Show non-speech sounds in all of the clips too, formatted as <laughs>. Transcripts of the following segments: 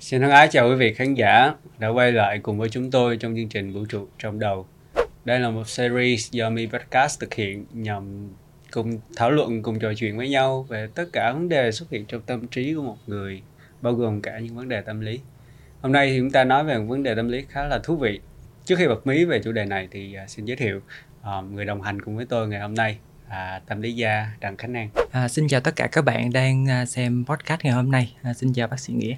Xin thân ái chào quý vị khán giả đã quay lại cùng với chúng tôi trong chương trình Vũ trụ trong đầu. Đây là một series do Mi Podcast thực hiện nhằm cùng thảo luận, cùng trò chuyện với nhau về tất cả vấn đề xuất hiện trong tâm trí của một người, bao gồm cả những vấn đề tâm lý. Hôm nay thì chúng ta nói về một vấn đề tâm lý khá là thú vị. Trước khi bật mí về chủ đề này thì à, xin giới thiệu uh, người đồng hành cùng với tôi ngày hôm nay là tâm lý gia Đặng Khánh An. À, xin chào tất cả các bạn đang à, xem podcast ngày hôm nay. À, xin chào bác sĩ Nghĩa.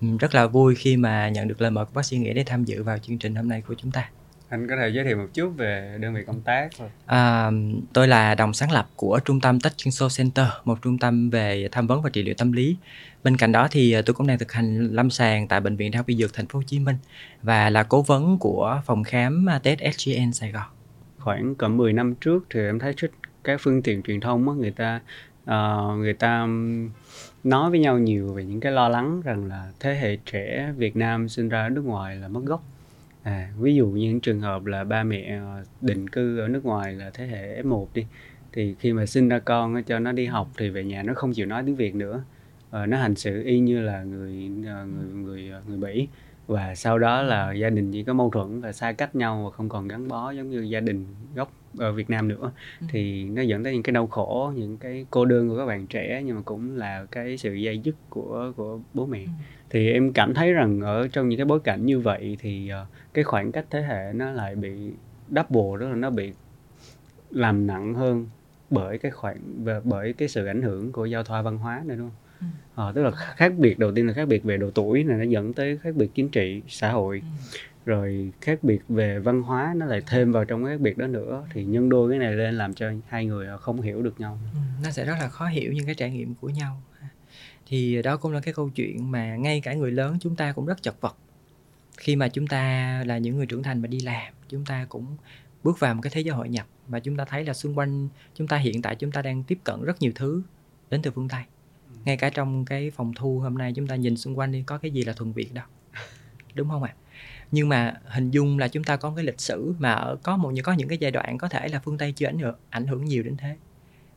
Rất là vui khi mà nhận được lời mời của bác sĩ Nghĩa để tham dự vào chương trình hôm nay của chúng ta. Anh có thể giới thiệu một chút về đơn vị công tác thôi. À, tôi là đồng sáng lập của trung tâm Touching Soul Center, một trung tâm về tham vấn và trị liệu tâm lý. Bên cạnh đó thì tôi cũng đang thực hành lâm sàng tại bệnh viện Đại học Y Dược Thành phố Hồ Chí Minh và là cố vấn của phòng khám test SGN Sài Gòn. Khoảng cỡ 10 năm trước thì em thấy các phương tiện truyền thông người ta uh, người ta nói với nhau nhiều về những cái lo lắng rằng là thế hệ trẻ Việt Nam sinh ra ở nước ngoài là mất gốc à, ví dụ như những trường hợp là ba mẹ ờ, định cư ở nước ngoài là thế hệ F1 đi thì khi mà sinh ra con cho nó đi học thì về nhà nó không chịu nói tiếng Việt nữa à, nó hành xử y như là người người người người bỉ và sau đó là gia đình chỉ có mâu thuẫn và xa cách nhau và không còn gắn bó giống như gia đình gốc ở Việt Nam nữa ừ. thì nó dẫn tới những cái đau khổ những cái cô đơn của các bạn trẻ nhưng mà cũng là cái sự dây dứt của của bố mẹ ừ. thì em cảm thấy rằng ở trong những cái bối cảnh như vậy thì uh, cái khoảng cách thế hệ nó lại bị double tức là nó bị làm nặng hơn bởi cái khoảng bởi cái sự ảnh hưởng của giao thoa văn hóa này đúng không? Ờ, tức là khác biệt đầu tiên là khác biệt về độ tuổi này nó dẫn tới khác biệt chính trị xã hội. Ừ. rồi khác biệt về văn hóa nó lại thêm vào trong cái khác biệt đó nữa thì nhân đôi cái này lên làm cho hai người không hiểu được nhau. Ừ, nó sẽ rất là khó hiểu những cái trải nghiệm của nhau. Thì đó cũng là cái câu chuyện mà ngay cả người lớn chúng ta cũng rất chật vật. Khi mà chúng ta là những người trưởng thành mà đi làm chúng ta cũng bước vào một cái thế giới hội nhập và chúng ta thấy là xung quanh chúng ta hiện tại chúng ta đang tiếp cận rất nhiều thứ đến từ phương tây ngay cả trong cái phòng thu hôm nay chúng ta nhìn xung quanh đi có cái gì là thuần việt đâu <laughs> đúng không ạ à? nhưng mà hình dung là chúng ta có cái lịch sử mà ở có một có những cái giai đoạn có thể là phương tây chưa ảnh hưởng ảnh hưởng nhiều đến thế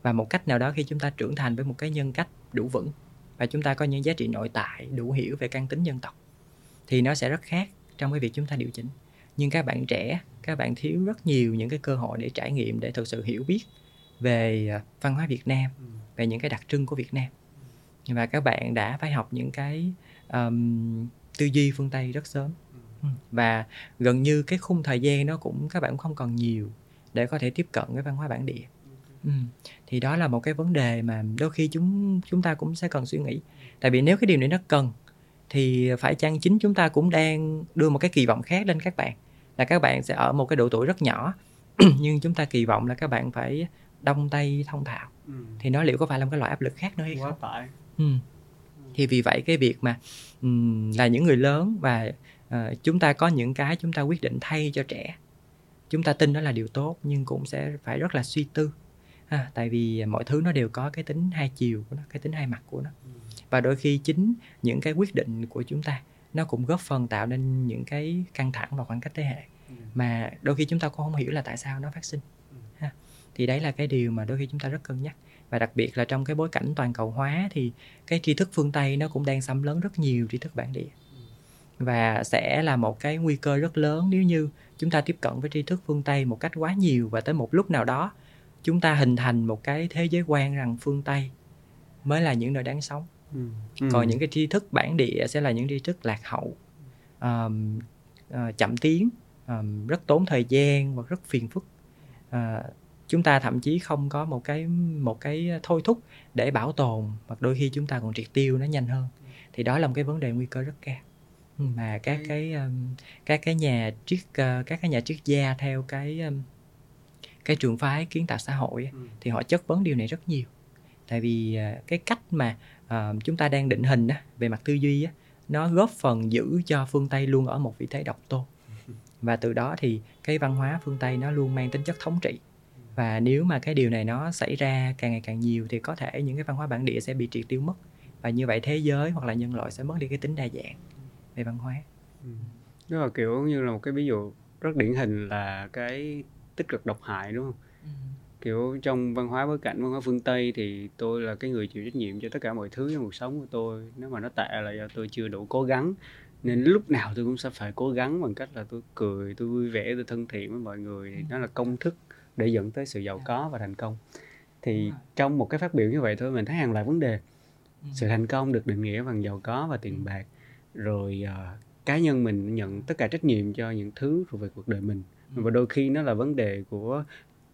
và một cách nào đó khi chúng ta trưởng thành với một cái nhân cách đủ vững và chúng ta có những giá trị nội tại đủ hiểu về căn tính dân tộc thì nó sẽ rất khác trong cái việc chúng ta điều chỉnh nhưng các bạn trẻ các bạn thiếu rất nhiều những cái cơ hội để trải nghiệm để thực sự hiểu biết về à, văn hóa Việt Nam ừ. về những cái đặc trưng của Việt Nam và các bạn đã phải học những cái um, tư duy phương tây rất sớm ừ. và gần như cái khung thời gian nó cũng các bạn cũng không còn nhiều để có thể tiếp cận với văn hóa bản địa ừ. thì đó là một cái vấn đề mà đôi khi chúng chúng ta cũng sẽ cần suy nghĩ tại vì nếu cái điều này nó cần thì phải chăng chính chúng ta cũng đang đưa một cái kỳ vọng khác lên các bạn là các bạn sẽ ở một cái độ tuổi rất nhỏ <clears throat> nhưng chúng ta kỳ vọng là các bạn phải đông tay thông thạo ừ. thì nó liệu có phải là một cái loại áp lực khác nữa hay Quá không? Tải Ừ. thì vì vậy cái việc mà um, là những người lớn và uh, chúng ta có những cái chúng ta quyết định thay cho trẻ. Chúng ta tin đó là điều tốt nhưng cũng sẽ phải rất là suy tư. Ha, tại vì mọi thứ nó đều có cái tính hai chiều của nó cái tính hai mặt của nó. Và đôi khi chính những cái quyết định của chúng ta nó cũng góp phần tạo nên những cái căng thẳng và khoảng cách thế hệ. Mà đôi khi chúng ta cũng không hiểu là tại sao nó phát sinh. Ha. thì đấy là cái điều mà đôi khi chúng ta rất cân nhắc và đặc biệt là trong cái bối cảnh toàn cầu hóa thì cái tri thức phương tây nó cũng đang xâm lấn rất nhiều tri thức bản địa và sẽ là một cái nguy cơ rất lớn nếu như chúng ta tiếp cận với tri thức phương tây một cách quá nhiều và tới một lúc nào đó chúng ta hình thành một cái thế giới quan rằng phương tây mới là những nơi đáng sống ừ. còn ừ. những cái tri thức bản địa sẽ là những tri thức lạc hậu um, uh, chậm tiến um, rất tốn thời gian và rất phiền phức uh, chúng ta thậm chí không có một cái một cái thôi thúc để bảo tồn hoặc đôi khi chúng ta còn triệt tiêu nó nhanh hơn. Thì đó là một cái vấn đề nguy cơ rất cao. Mà các cái um, các cái nhà triết uh, các cái nhà triết gia theo cái um, cái trường phái kiến tạo xã hội ừ. thì họ chất vấn điều này rất nhiều. Tại vì uh, cái cách mà uh, chúng ta đang định hình về mặt tư duy nó góp phần giữ cho phương tây luôn ở một vị thế độc tôn. Và từ đó thì cái văn hóa phương tây nó luôn mang tính chất thống trị và nếu mà cái điều này nó xảy ra càng ngày càng nhiều thì có thể những cái văn hóa bản địa sẽ bị triệt tiêu mất. Và như vậy thế giới hoặc là nhân loại sẽ mất đi cái tính đa dạng về văn hóa. Ừ. đó là kiểu như là một cái ví dụ rất điển hình là cái tích cực độc hại đúng không? Ừ. kiểu trong văn hóa bối cảnh văn hóa phương tây thì tôi là cái người chịu trách nhiệm cho tất cả mọi thứ trong cuộc sống của tôi. Nếu mà nó tệ là do tôi chưa đủ cố gắng nên lúc nào tôi cũng sẽ phải cố gắng bằng cách là tôi cười tôi vui vẻ tôi thân thiện với mọi người. Thì nó là công thức để dẫn tới sự giàu có và thành công. Thì trong một cái phát biểu như vậy thôi mình thấy hàng loạt vấn đề. Sự thành công được định nghĩa bằng giàu có và tiền bạc. Rồi uh, cá nhân mình nhận tất cả trách nhiệm cho những thứ thuộc về cuộc đời mình. Và đôi khi nó là vấn đề của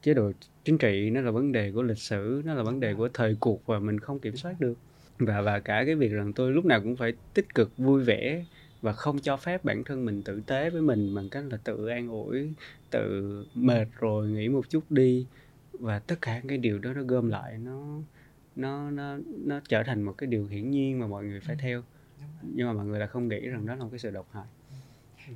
chế độ chính trị nó là vấn đề của lịch sử nó là vấn đề của thời cuộc và mình không kiểm soát được. Và và cả cái việc rằng tôi lúc nào cũng phải tích cực vui vẻ và không cho phép bản thân mình tử tế với mình bằng cách là tự an ủi tự mệt rồi nghỉ một chút đi. Và tất cả cái điều đó nó gom lại nó nó nó nó trở thành một cái điều hiển nhiên mà mọi người phải theo. Nhưng mà mọi người là không nghĩ rằng đó là một cái sự độc hại.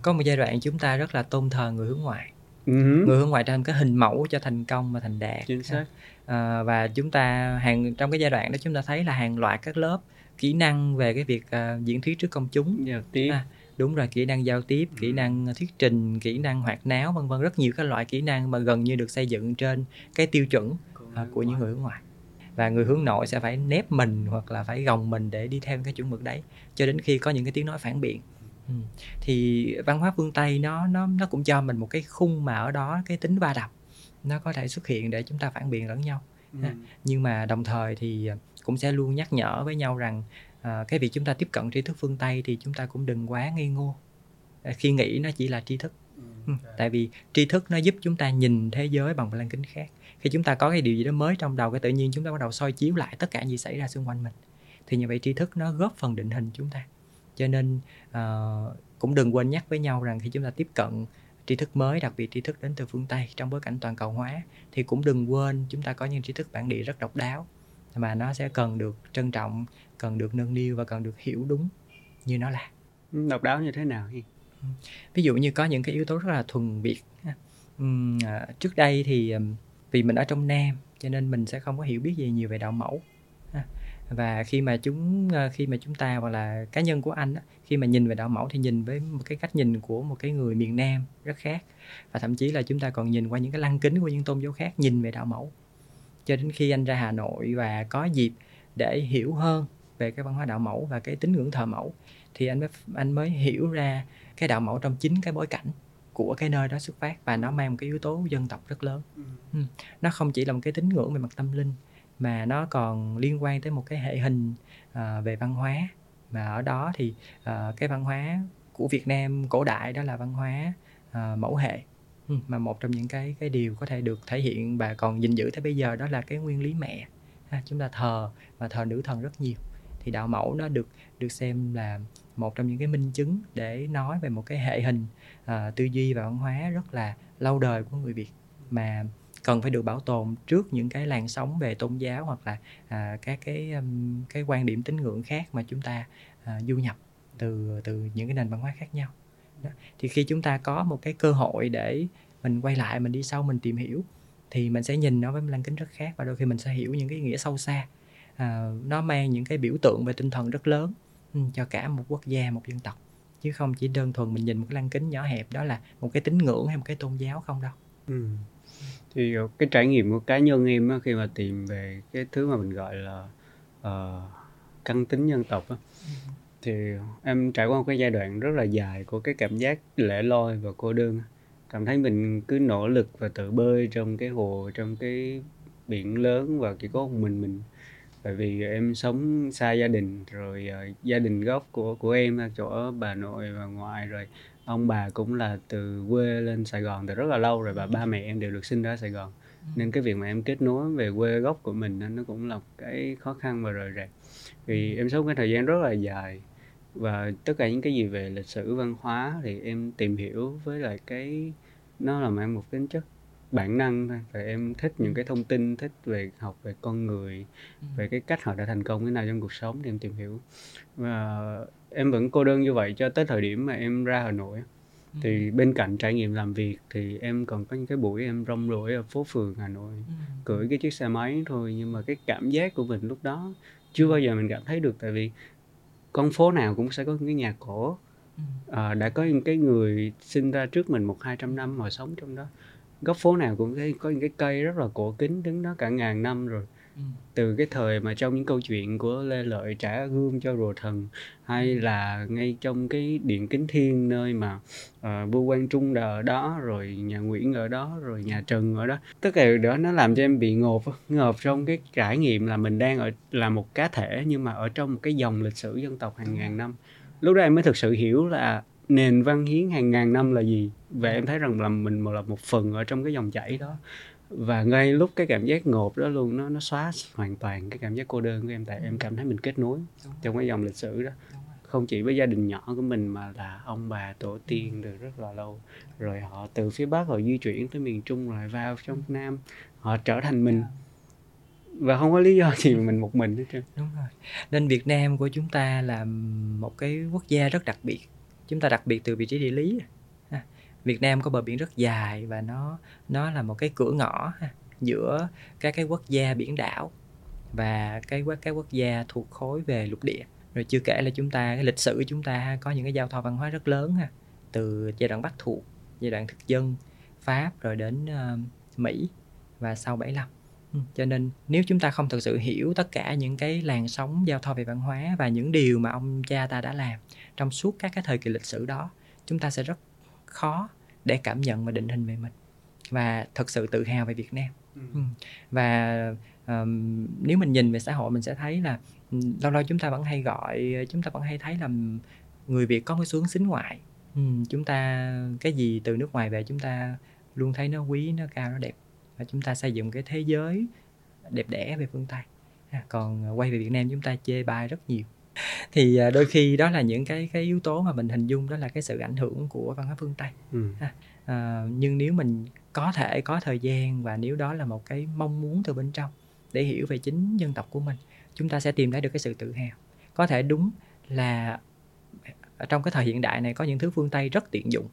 Có một giai đoạn chúng ta rất là tôn thờ người hướng ngoại. Uh-huh. người hướng ngoại thành cái hình mẫu cho thành công và thành đạt. Chính xác. À, và chúng ta hàng trong cái giai đoạn đó chúng ta thấy là hàng loạt các lớp kỹ năng về cái việc uh, diễn thuyết trước công chúng. Giao tiếp. À, đúng rồi kỹ năng giao tiếp kỹ năng thuyết trình kỹ năng hoạt náo vân vân. Rất nhiều các loại kỹ năng mà gần như được xây dựng trên cái tiêu chuẩn uh, của những người hướng ngoại và người hướng nội sẽ phải nép mình hoặc là phải gồng mình để đi theo cái chuẩn mực đấy cho đến khi có những cái tiếng nói phản biện. Ừ. thì văn hóa phương tây nó nó nó cũng cho mình một cái khung mà ở đó cái tính va đập nó có thể xuất hiện để chúng ta phản biện lẫn nhau. Ừ. nhưng mà đồng thời thì cũng sẽ luôn nhắc nhở với nhau rằng à, cái việc chúng ta tiếp cận tri thức phương tây thì chúng ta cũng đừng quá ngây ngô à, khi nghĩ nó chỉ là tri thức ừ. ừ. tại vì tri thức nó giúp chúng ta nhìn thế giới bằng một lăng kính khác khi chúng ta có cái điều gì đó mới trong đầu cái tự nhiên chúng ta bắt đầu soi chiếu lại tất cả gì xảy ra xung quanh mình thì như vậy tri thức nó góp phần định hình chúng ta cho nên uh, cũng đừng quên nhắc với nhau rằng khi chúng ta tiếp cận tri thức mới đặc biệt tri thức đến từ phương tây trong bối cảnh toàn cầu hóa thì cũng đừng quên chúng ta có những tri thức bản địa rất độc đáo mà nó sẽ cần được trân trọng cần được nâng niu và cần được hiểu đúng như nó là. Độc đáo như thế nào nhỉ? Ví dụ như có những cái yếu tố rất là thuần việt uhm, trước đây thì vì mình ở trong nam cho nên mình sẽ không có hiểu biết gì nhiều về đạo mẫu và khi mà chúng ờ, khi mà chúng ta hoặc là cá nhân của anh khi mà nhìn về đạo mẫu thì nhìn với một cái cách nhìn của một cái người miền nam rất khác. Và thậm chí là chúng ta còn nhìn qua những cái lăng kính của những tôn giáo khác nhìn về đạo mẫu cho đến khi anh ra hà nội và có dịp để hiểu hơn về cái văn hóa đạo mẫu và cái tín ngưỡng thờ mẫu thì anh mới anh mới hiểu ra cái đạo mẫu trong chính cái bối cảnh của cái nơi đó xuất phát và nó mang một cái yếu tố dân tộc rất lớn ừ. ừ. nó không chỉ là một cái tín ngưỡng về mặt tâm linh mà nó còn liên quan tới một cái hệ hình uh, về văn hóa mà ở đó thì uh, cái văn hóa của Việt Nam cổ đại đó là văn hóa uh, mẫu hệ ừ, mà một trong những cái cái điều có thể được thể hiện và còn gìn giữ tới bây giờ đó là cái nguyên lý mẹ. Ha, chúng ta thờ và thờ nữ thần rất nhiều. Thì đạo mẫu nó được được xem là một trong những cái minh chứng để nói về một cái hệ hình à, tư duy và văn hóa rất là lâu đời của người Việt. Mà cần phải được bảo tồn trước những cái làn sóng về tôn giáo hoặc là à, các cái um, cái quan điểm tín ngưỡng khác mà chúng ta à, du nhập từ từ những cái nền văn hóa khác nhau đó. thì khi chúng ta có một cái cơ hội để mình quay lại mình đi sâu mình tìm hiểu thì mình sẽ nhìn nó với lăng kính rất khác và đôi khi mình sẽ hiểu những cái nghĩa sâu xa à, nó mang những cái biểu tượng về tinh thần rất lớn ừ, cho cả một quốc gia một dân tộc chứ không chỉ đơn thuần mình nhìn một cái lăng kính nhỏ hẹp đó là một cái tín ngưỡng hay một cái tôn giáo không đâu ừ. thì ờ, cái trải nghiệm của cá nhân em á, khi mà tìm về cái thứ mà mình gọi là uh, căn tính dân tộc á, ừ. Thì em trải qua một cái giai đoạn rất là dài của cái cảm giác lẻ loi và cô đơn. Cảm thấy mình cứ nỗ lực và tự bơi trong cái hồ trong cái biển lớn và chỉ có một mình mình. Bởi vì em sống xa gia đình rồi uh, gia đình gốc của của em ở chỗ bà nội và ngoại rồi. Ông bà cũng là từ quê lên Sài Gòn từ rất là lâu rồi và ba mẹ em đều được sinh ra Sài Gòn. Nên cái việc mà em kết nối về quê gốc của mình nó cũng là cái khó khăn và rời rạc. Vì em sống cái thời gian rất là dài và tất cả những cái gì về lịch sử văn hóa thì em tìm hiểu với lại cái nó là mang một tính chất bản năng thôi. Và em thích những cái thông tin thích về học về con người về cái cách họ đã thành công thế nào trong cuộc sống thì em tìm hiểu. Và em vẫn cô đơn như vậy cho tới thời điểm mà em ra hà nội thì bên cạnh trải nghiệm làm việc thì em còn có những cái buổi em rong ruổi ở phố phường hà nội cưỡi cái chiếc xe máy thôi. Nhưng mà cái cảm giác của mình lúc đó chưa bao giờ mình cảm thấy được. Tại vì con phố nào cũng sẽ có những cái nhà cổ. À, đã có những cái người sinh ra trước mình một hai trăm năm họ sống trong đó. Góc phố nào cũng thấy có những cái cây rất là cổ kính đứng đó cả ngàn năm rồi Ừ. từ cái thời mà trong những câu chuyện của Lê Lợi trả gươm cho rùa thần hay Ừ. là ngay trong cái điện kính thiên nơi mà uh, vua Quang Trung ở đó rồi nhà Nguyễn ở đó rồi nhà Trần ở đó tất cả điều đó nó làm cho em bị ngộp ngợp trong cái trải nghiệm là mình đang ở là một cá thể nhưng mà ở trong một cái dòng lịch sử dân tộc hàng ngàn năm lúc đó em mới thực sự hiểu là nền văn hiến hàng ngàn năm là gì và em thấy rằng là mình là một phần ở trong cái dòng chảy đó và ngay lúc cái cảm giác ngộp đó luôn nó nó xóa hoàn toàn cái cảm giác cô đơn của em tại em cảm thấy mình kết nối trong cái dòng lịch sử đó. Không chỉ với gia đình nhỏ của mình mà là ông bà tổ tiên từ rất là lâu. Rồi họ từ phía bắc họ di chuyển tới miền trung rồi vào trong nam. Họ trở thành mình. Và không có lý do gì mà mình một mình hết trơn. Đúng rồi. Nên Việt Nam của chúng ta là một cái quốc gia rất đặc biệt. Chúng ta đặc biệt từ vị trí địa lý. Việt Nam có bờ biển rất dài và nó nó là một cái cửa ngõ ha, giữa các cái quốc gia biển đảo và cái các các quốc gia thuộc khối về lục địa. Rồi chưa kể là chúng ta cái lịch sử của chúng ta có những cái giao thoa văn hóa rất lớn ha, từ giai đoạn Bắc thuộc, giai đoạn thực dân Pháp rồi đến uh, Mỹ và sau 75. Ừ, cho nên nếu chúng ta không thực sự hiểu tất cả những cái làn sóng giao thoa về văn hóa và những điều mà ông cha ta đã làm trong suốt các cái thời kỳ lịch sử đó chúng ta sẽ rất khó để cảm nhận và định hình về mình. Và thật sự tự hào về Việt Nam. Ừ. và um, nếu mình nhìn về xã hội mình sẽ thấy là lâu lâu chúng ta vẫn hay gọi chúng ta vẫn hay thấy là người Việt có cái xu hướng xính ngoại. Ừ, chúng ta cái gì từ nước ngoài về chúng ta luôn thấy nó quý nó cao nó đẹp. Và chúng ta xây dựng cái thế giới đẹp đẽ về phương Tây. Còn quay về Việt Nam chúng ta chê bai rất nhiều thì à, đôi khi đó là những cái cái yếu tố mà mình hình dung đó là cái sự ảnh hưởng của văn hóa phương Tây. Ừ. à, nhưng nếu mình có thể có thời gian và nếu đó là một cái mong muốn từ bên trong để hiểu về chính dân tộc của mình chúng ta sẽ tìm thấy được cái sự tự hào. Có thể đúng là trong cái thời hiện đại này có những thứ phương Tây rất tiện dụng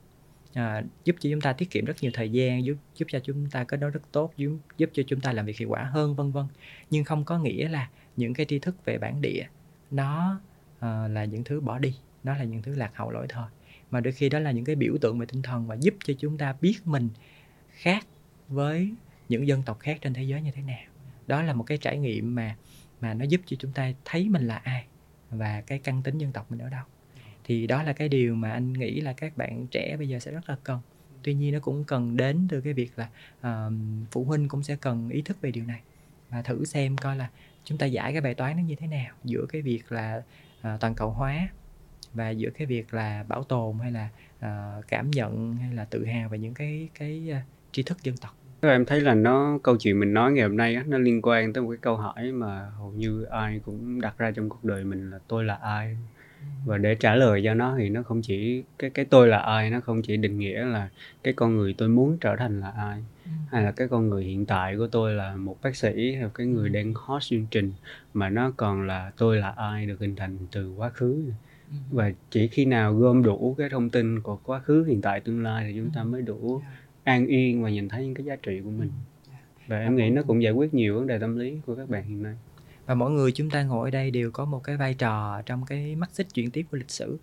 à, giúp cho chúng ta tiết kiệm rất nhiều thời gian giúp giúp cho chúng ta kết nối rất tốt giúp giúp cho chúng ta làm việc hiệu quả hơn vân vân. Nhưng không có nghĩa là những cái tri thức về bản địa nó uh, là những thứ bỏ đi nó là những thứ lạc hậu lỗi thời. Mà đôi khi đó là những cái biểu tượng về tinh thần và giúp cho chúng ta biết mình khác với những dân tộc khác trên thế giới như thế nào. Đó là một cái trải nghiệm mà mà nó giúp cho chúng ta thấy mình là ai và cái căn tính dân tộc mình ở đâu. Thì đó là cái điều mà anh nghĩ là các bạn trẻ bây giờ sẽ rất là cần. Tuy nhiên nó cũng cần đến từ cái việc là uh, phụ huynh cũng sẽ cần ý thức về điều này. Và thử xem coi là chúng ta giải cái bài toán nó như thế nào? Giữa cái việc là uh, toàn cầu hóa và giữa cái việc là bảo tồn hay là uh, cảm nhận hay là tự hào về những cái cái uh, tri thức dân tộc. Em thấy là nó câu chuyện mình nói ngày hôm nay á, nó liên quan tới một cái câu hỏi mà hầu như ai cũng đặt ra trong cuộc đời mình là tôi là ai? Và để trả lời cho nó thì nó không chỉ cái cái tôi là ai nó không chỉ định nghĩa là cái con người tôi muốn trở thành là ai ừ. hay là cái con người hiện tại của tôi là một bác sĩ hay cái người ừ. đang host chương trình mà nó còn là tôi là ai được hình thành từ quá khứ. Ừ. và chỉ khi nào gom đủ cái thông tin của quá khứ hiện tại tương lai thì chúng ta mới đủ an yên và nhìn thấy những cái giá trị của mình. Và em nghĩ nó cũng giải quyết nhiều vấn đề tâm lý của các bạn hiện nay và mỗi người chúng ta ngồi ở đây đều có một cái vai trò trong cái mắt xích chuyển tiếp của lịch sử.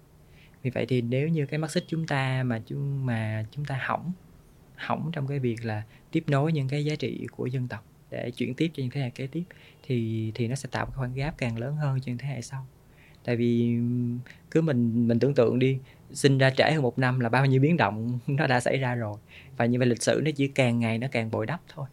Vì vậy thì nếu như cái mắt xích chúng ta mà chúng mà chúng ta hỏng hỏng trong cái việc là tiếp nối những cái giá trị của dân tộc để chuyển tiếp cho những thế hệ kế tiếp, thì thì nó sẽ tạo một khoảng gap càng lớn hơn cho những thế hệ sau. Tại vì, cứ mình mình tưởng tượng đi, sinh ra trễ hơn một năm là bao nhiêu biến động <laughs> nó đã xảy ra rồi. Và như vậy lịch sử nó chỉ càng ngày nó càng bồi đắp thôi.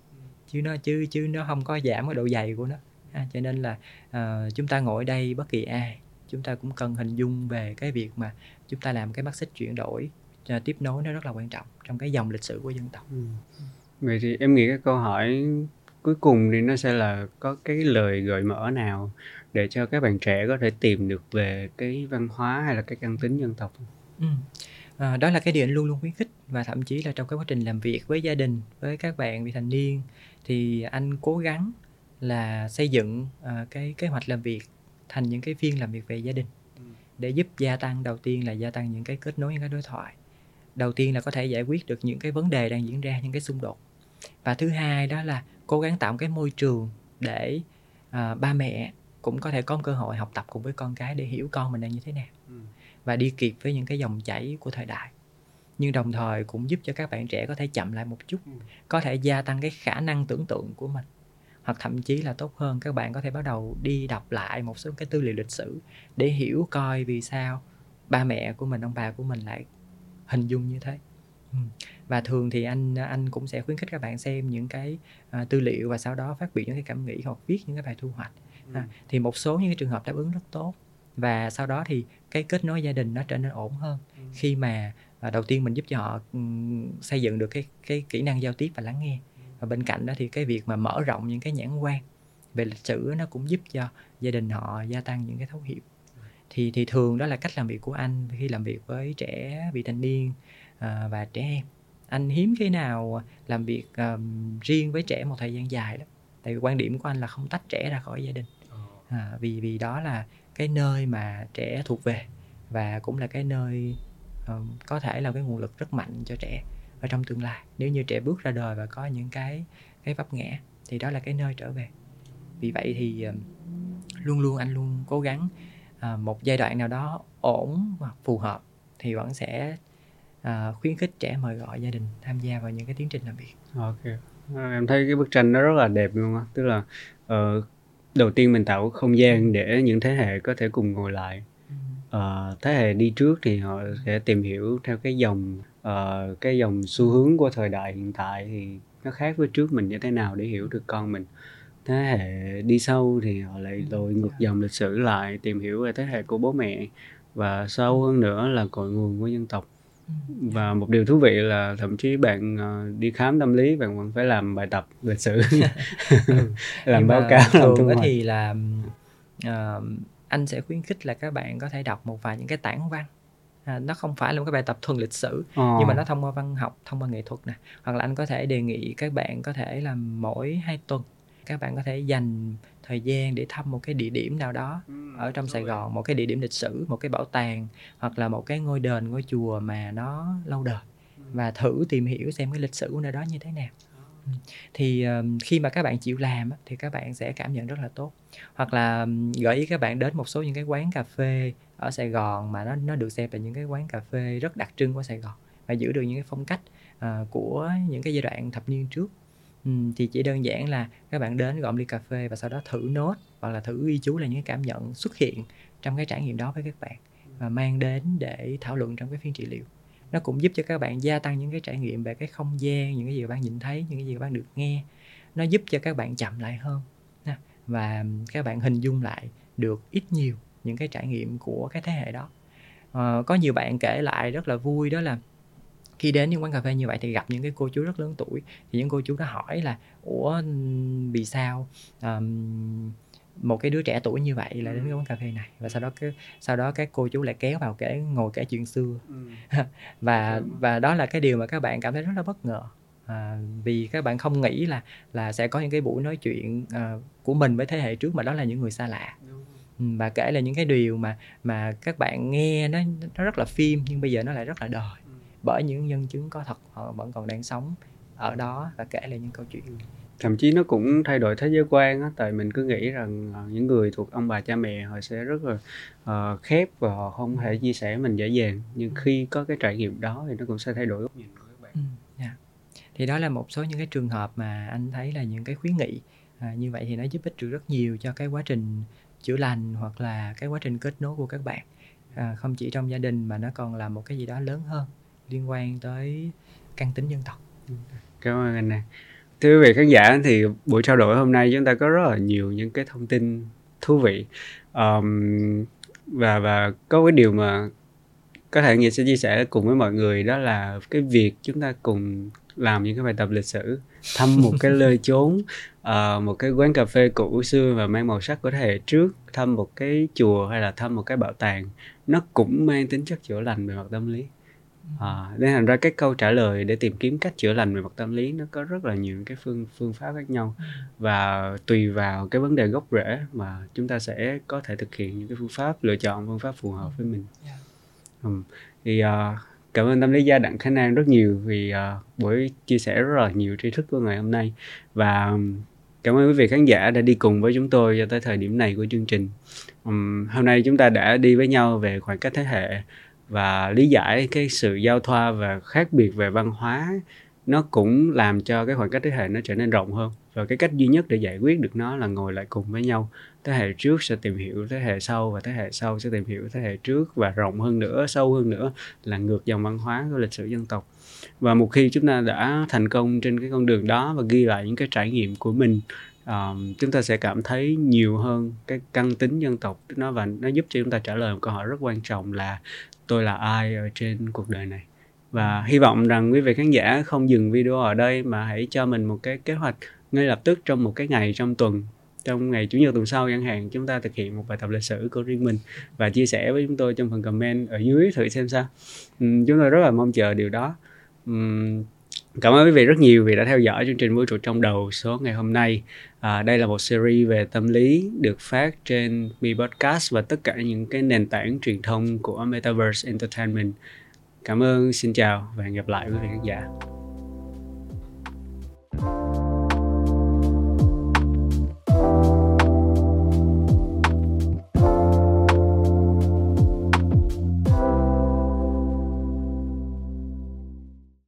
Chứ nó, chứ chứ nó không có giảm cái độ dày của nó à, cho nên là uh, chúng ta ngồi đây bất kỳ ai chúng ta cũng cần hình dung về cái việc mà chúng ta làm cái mắt xích chuyển đổi uh, tiếp nối nó rất là quan trọng trong cái dòng lịch sử của dân tộc ừ. vậy thì em nghĩ cái câu hỏi cuối cùng thì nó sẽ là có cái lời gợi mở nào để cho các bạn trẻ có thể tìm được về cái văn hóa hay là cái căn tính dân tộc ừ. à, đó là cái điều anh luôn luôn khuyến khích và thậm chí là trong cái quá trình làm việc với gia đình với các bạn vị thành niên thì anh cố gắng là xây dựng uh, cái kế hoạch làm việc thành những cái phiên làm việc về gia đình ừ. để giúp gia tăng đầu tiên là gia tăng những cái kết nối những cái đối thoại đầu tiên là có thể giải quyết được những cái vấn đề đang diễn ra những cái xung đột và thứ hai đó là cố gắng tạo cái môi trường để uh, ba mẹ cũng có thể có một cơ hội học tập cùng với con cái để hiểu con mình đang như thế nào ừ. và đi kịp với những cái dòng chảy của thời đại nhưng đồng thời cũng giúp cho các bạn trẻ có thể chậm lại một chút Ừ. có thể gia tăng cái khả năng tưởng tượng của mình hoặc thậm chí là tốt hơn các bạn có thể bắt đầu đi đọc lại một số cái tư liệu lịch sử để hiểu coi vì sao ba mẹ của mình ông bà của mình lại hình dung như thế. Ừ. và thường thì anh anh cũng sẽ khuyến khích các bạn xem những cái à, tư liệu và sau đó phát biểu những cái cảm nghĩ hoặc viết những cái bài thu hoạch. À, thì một số những cái trường hợp đáp ứng rất tốt. Và sau đó thì cái kết nối gia đình nó trở nên ổn hơn khi mà à, đầu tiên mình giúp cho họ ừm, xây dựng được cái cái kỹ năng giao tiếp và lắng nghe và bên cạnh đó thì cái việc mà mở rộng những cái nhãn quan về lịch sử nó cũng giúp cho gia đình họ gia tăng những cái thấu hiểu. Thì thì thường đó là cách làm việc của anh khi làm việc với trẻ vị thành niên à, và trẻ em. Anh hiếm khi nào làm việc ờm, riêng với trẻ một thời gian dài lắm. Tại vì quan điểm của anh là không tách trẻ ra khỏi gia đình. À, vì vì đó là cái nơi mà trẻ thuộc về và cũng là cái nơi ờm, có thể là cái nguồn lực rất mạnh cho trẻ ở trong tương lai nếu như trẻ bước ra đời và có những cái cái vấp ngã thì đó là cái nơi trở về vì vậy thì ờm, luôn luôn anh luôn cố gắng à, một giai đoạn nào đó ổn và phù hợp thì vẫn sẽ à, khuyến khích trẻ mời gọi gia đình tham gia vào những cái tiến trình làm việc Ok. Ờ, Em thấy cái bức tranh nó rất là đẹp luôn á. Tức là ờ, đầu tiên mình tạo không gian để những thế hệ có thể cùng ngồi lại. Ờ, thế hệ đi trước thì họ sẽ tìm hiểu theo cái dòng ờ, cái dòng xu hướng của thời đại hiện tại thì nó khác với trước mình như thế nào để hiểu được con mình. Thế hệ đi sau thì họ lại lội ngược dòng lịch sử lại tìm hiểu về thế hệ của bố mẹ và sâu hơn nữa là cội nguồn của dân tộc. Và một điều thú vị là thậm chí bạn ờ, đi khám tâm lý bạn vẫn phải làm bài tập lịch sử. <laughs> <laughs> Làm Nhưng báo cáo làm thường thì là ờ, anh sẽ khuyến khích là các bạn có thể đọc một vài những cái tản văn à, nó không phải là một cái bài tập thuần lịch sử Ờ, nhưng mà nó thông qua văn học thông qua nghệ thuật nè. Hoặc là anh có thể đề nghị các bạn có thể làm mỗi hai tuần. Các bạn có thể dành thời gian để thăm một cái địa điểm nào đó ở trong Sài Gòn một cái địa điểm lịch sử một cái bảo tàng hoặc là một cái ngôi đền ngôi chùa mà nó lâu đời. Và thử tìm hiểu xem cái lịch sử của nơi đó như thế nào. Ừ thì uh, khi mà các bạn chịu làm thì các bạn sẽ cảm nhận rất là tốt. Hoặc là gợi ý các bạn đến một số những cái quán cà phê ở Sài Gòn mà nó nó được xem là những cái quán cà phê rất đặc trưng của Sài Gòn và giữ được những cái phong cách uh, của những cái giai đoạn thập niên trước. Ừm, thì chỉ đơn giản là các bạn đến gọi ly cà phê và sau đó thử nốt hoặc là thử ghi chú là những cái cảm nhận xuất hiện trong cái trải nghiệm đó với các bạn và mang đến để thảo luận trong cái phiên trị liệu nó cũng giúp cho các bạn gia tăng những cái trải nghiệm về cái không gian những cái gì các bạn nhìn thấy những cái gì các bạn được nghe. Nó giúp cho các bạn chậm lại hơn và các bạn hình dung lại được ít nhiều những cái trải nghiệm của cái thế hệ đó. À, có nhiều bạn kể lại rất là vui đó là khi đến những quán cà phê như vậy thì gặp những cái cô chú rất lớn tuổi. Thì những cô chú đó hỏi là ủa vì sao? Um, một cái đứa trẻ tuổi như vậy lại đến cái quán cà phê này. Và sau đó cái sau đó các cô chú lại kéo vào kể ngồi kể chuyện xưa. <laughs> Và và đó là cái điều mà các bạn cảm thấy rất là bất ngờ. À, vì các bạn không nghĩ là là sẽ có những cái buổi nói chuyện à, của mình với thế hệ trước mà đó là những người xa lạ. Ừ, và kể là những cái điều mà mà các bạn nghe nó nó rất là phim nhưng bây giờ nó lại rất là đời. Bởi những nhân chứng có thật họ vẫn còn đang sống ở đó và kể lại những câu chuyện thậm chí nó cũng thay đổi thế giới quan á tại mình cứ nghĩ rằng ờ, những người thuộc ông bà cha mẹ họ sẽ rất là ờ, khép và họ không thể chia sẻ mình dễ dàng. Nhưng khi có cái trải nghiệm đó thì nó cũng sẽ thay đổi góc nhìn của các bạn. Ừ, dạ. thì đó là một số những cái trường hợp mà anh thấy là những cái khuyến nghị à, như vậy thì nó giúp ích được rất nhiều cho cái quá trình chữa lành hoặc là cái quá trình kết nối của các bạn. À, không chỉ trong gia đình mà nó còn là một cái gì đó lớn hơn liên quan tới căn tính dân tộc. Cảm ơn anh nè thưa quý vị khán giả thì buổi trao đổi hôm nay chúng ta có rất là nhiều những cái thông tin thú vị. Ờm, và và có cái điều mà có thể nghĩa sẽ chia sẻ cùng với mọi người đó là cái việc chúng ta cùng làm những cái bài tập lịch sử thăm một cái nơi <laughs> chốn ờ, một cái quán cà phê cũ xưa và mang màu sắc của thế hệ trước thăm một cái chùa hay là thăm một cái bảo tàng. Nó cũng mang tính chất chữa lành về mặt tâm lý À, nên thành ra cái câu trả lời để tìm kiếm cách chữa lành về mặt tâm lý nó có rất là nhiều cái phương phương pháp khác nhau và tùy vào cái vấn đề gốc rễ mà chúng ta sẽ có thể thực hiện những cái phương pháp lựa chọn phương pháp phù hợp với mình. Yeah. Ừm, thì à, cảm ơn tâm lý gia Đặng Khánh An rất nhiều vì à, buổi chia sẻ rất là nhiều tri thức của ngày hôm nay và ừm, cảm ơn quý vị khán giả đã đi cùng với chúng tôi cho tới thời điểm này của chương trình. Ừm, hôm nay chúng ta đã đi với nhau về khoảng cách thế hệ và lý giải cái sự giao thoa và khác biệt về văn hóa nó cũng làm cho cái khoảng cách thế hệ nó trở nên rộng hơn. Và cái cách duy nhất để giải quyết được nó là ngồi lại cùng với nhau. Thế hệ trước sẽ tìm hiểu thế hệ sau và thế hệ sau sẽ tìm hiểu thế hệ trước và rộng hơn nữa sâu hơn nữa là ngược dòng văn hóa của lịch sử dân tộc. Và một khi chúng ta đã thành công trên cái con đường đó và ghi lại những cái trải nghiệm của mình um, chúng ta sẽ cảm thấy nhiều hơn cái căn tính dân tộc. Nó và nó giúp cho chúng ta trả lời một câu hỏi rất quan trọng là tôi là ai ở trên cuộc đời này. Và hy vọng rằng quý vị khán giả không dừng video ở đây mà hãy cho mình một cái kế hoạch ngay lập tức trong một cái ngày trong tuần trong ngày chủ nhật tuần sau chẳng hạn chúng ta thực hiện một bài tập lịch sử của riêng mình và chia sẻ với chúng tôi trong phần comment ở dưới thử xem sao. Uhm, chúng tôi rất là mong chờ điều đó. Uhm, cảm ơn quý vị rất nhiều vì đã theo dõi chương trình vũ trụ trong đầu số ngày hôm nay. À, đây là một series về tâm lý được phát trên Mi Podcast và tất cả những cái nền tảng truyền thông của Metaverse Entertainment. Cảm ơn xin chào và hẹn gặp lại quý vị khán giả.